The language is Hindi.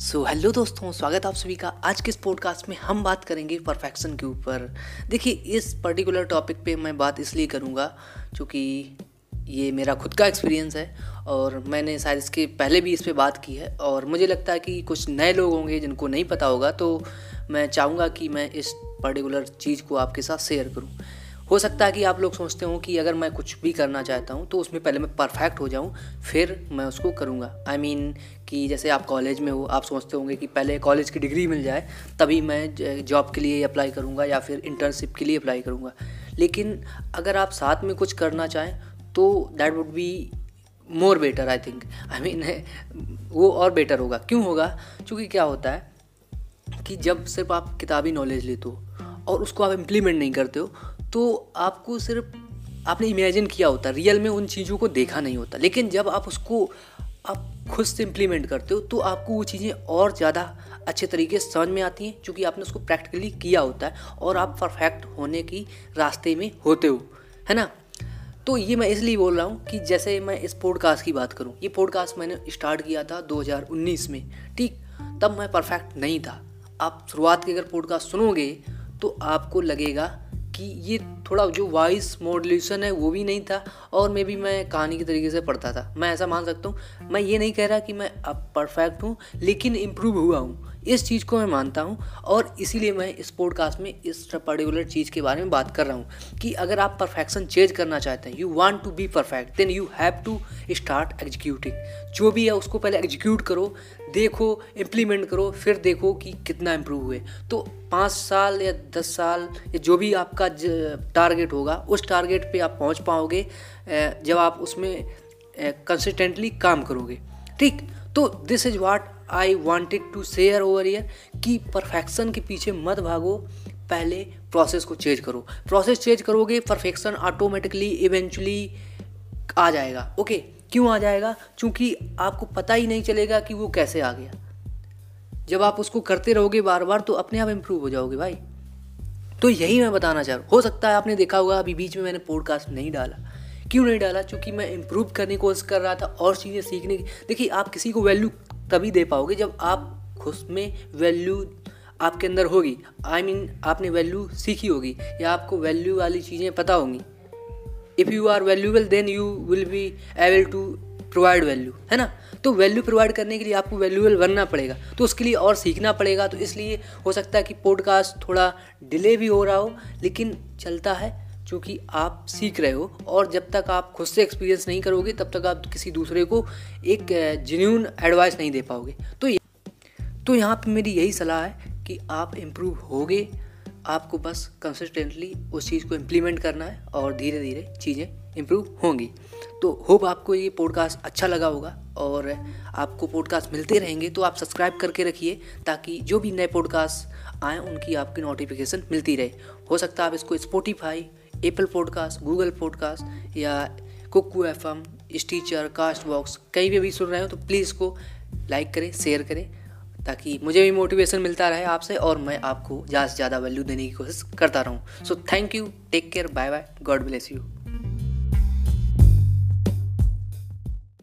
सो so, हेलो दोस्तों स्वागत आप सभी का। आज के इस पॉडकास्ट में हम बात करेंगे परफेक्शन के ऊपर। देखिए इस पर्टिकुलर टॉपिक पे मैं बात इसलिए करूँगा क्योंकि ये मेरा खुद का एक्सपीरियंस है और मैंने शायद इसके पहले भी इस पर बात की है और मुझे लगता है कि कुछ नए लोग होंगे जिनको नहीं पता होगा तो मैं चाहूँगा कि मैं इस पर्टिकुलर चीज़ को आपके साथ शेयर करूँ। हो सकता है कि आप लोग सोचते हो कि अगर मैं कुछ भी करना चाहता हूँ तो उसमें पहले मैं परफेक्ट हो जाऊँ फिर मैं उसको करूँगा। आई I मीन mean, कि जैसे आप कॉलेज में हो आप सोचते होंगे कि पहले कॉलेज की डिग्री मिल जाए तभी मैं जॉब के लिए अप्लाई करूँगा या फिर इंटर्नशिप के लिए अप्लाई करूँगा। लेकिन अगर आप साथ में कुछ करना चाहें तो that would be more better I think I mean वो और बेटर होगा। क्यों होगा? क्योंकि क्या होता है कि जब सिर्फ़ आप किताबी नॉलेज लेते हो और उसको आप इम्प्लीमेंट नहीं करते हो तो आपको सिर्फ़, आपने इमेजिन किया होता रियल में उन चीज़ों को देखा नहीं होता। लेकिन जब आप उसको, आप खुद से इम्प्लीमेंट करते हो तो आपको वो चीज़ें और ज़्यादा अच्छे तरीके से समझ में आती हैं क्योंकि आपने उसको प्रैक्टिकली किया होता है, और आप परफेक्ट होने की रास्ते में होते हो, है ना? तो ये मैं इसलिए बोल रहा हूँ कि जैसे मैं इस पॉडकास्ट की बात करूँ, ये पॉडकास्ट मैंने स्टार्ट किया था 2019 में, ठीक? तब मैं परफेक्ट नहीं था। आप शुरुआत के अगर पॉडकास्ट सुनोगे तो आपको लगेगा कि ये थोड़ा जो वॉइस मॉड्यूलेशन है, वो भी नहीं था और मे भी मैं कहानी के तरीके से पढ़ता था। मैं ऐसा मान सकता हूँ, मैं ये नहीं कह रहा कि मैं अब परफेक्ट हूँ, लेकिन इम्प्रूव हुआ हूँ। इस चीज़ को मैं मानता हूँ और इसीलिए मैं इस पॉडकास्ट में इस पर्टिकुलर चीज़ के बारे में बात कर रहा हूँ कि अगर आप परफेक्शन चेंज करना चाहते हैं you want to be perfect then you have to start executing जो भी है उसको पहले एग्जीक्यूट करो, देखो इम्प्लीमेंट करो, फिर देखो कि कितना इम्प्रूव हुए। तो पाँच साल या दस साल या जो भी आपका टारगेट होगा, उस टारगेट पे आप पहुँच पाओगे जब आप उसमें कंसिस्टेंटली काम करोगे। ठीक? तो this is what I wanted to share over here कि परफेक्शन के पीछे मत भागो, पहले प्रोसेस को चेंज करो। प्रोसेस चेंज करोगे परफेक्शन ऑटोमेटिकली इवेंचुअली आ जाएगा। ओके क्यों आ जाएगा? क्योंकि आपको पता ही नहीं चलेगा कि वो कैसे आ गया। जब आप उसको करते रहोगे बार बार तो अपने आप इम्प्रूव हो जाओगे भाई। तो यही मैं बताना चाह रहा हूँ। हो सकता है आपने देखा होगा, अभी बीच में मैंने पॉडकास्ट नहीं डाला। क्यों नहीं डाला? क्योंकि मैं इम्प्रूव करने की कोशिश कर रहा था और चीज़ें सीखने की देखिए, आप किसी को वैल्यू तभी दे पाओगे जब आप खुद में वैल्यू आपके अंदर होगी। आई I मीन mean, आपने वैल्यू सीखी होगी या आपको वैल्यू वाली चीज़ें पता होंगी। If you are valuable then you will be able to provide value है ना? तो वैल्यू प्रोवाइड करने के लिए आपको वैल्यूबल बनना पड़ेगा। तो उसके लिए और सीखना पड़ेगा। तो इसलिए हो सकता है कि पॉडकास्ट थोड़ा डिले भी हो रहा हो लेकिन चलता है। क्योंकि आप सीख रहे हो और जब तक आप खुद से एक्सपीरियंस नहीं करोगे, तब तक आप किसी दूसरे को एक जेन्यून एडवाइस नहीं दे पाओगे। तो तो यहाँ पे मेरी यही सलाह है कि आप इम्प्रूव होगे, आपको बस कंसिस्टेंटली उस चीज़ को इम्प्लीमेंट करना है और धीरे धीरे चीज़ें इम्प्रूव होंगी। तो होप आपको ये पॉडकास्ट अच्छा लगा होगा और आपको पॉडकास्ट मिलते रहेंगे तो आप सब्सक्राइब करके रखिए ताकि जो भी नए पॉडकास्ट आएँ, उनकी आपकी नोटिफिकेशन मिलती रहे। हो सकता है आप इसको Spotify Apple podcast Google podcast या Kuku F M Stitcher Castbox कहीं भी अभी सुन रहे हो तो प्लीज़ इसको लाइक करें शेयर करें ताकि मुझे भी मोटिवेशन मिलता रहे आपसे और मैं आपको ज़्यादा से ज़्यादा वैल्यू देने की कोशिश करता रहूँ। So thank you take care bye bye God bless you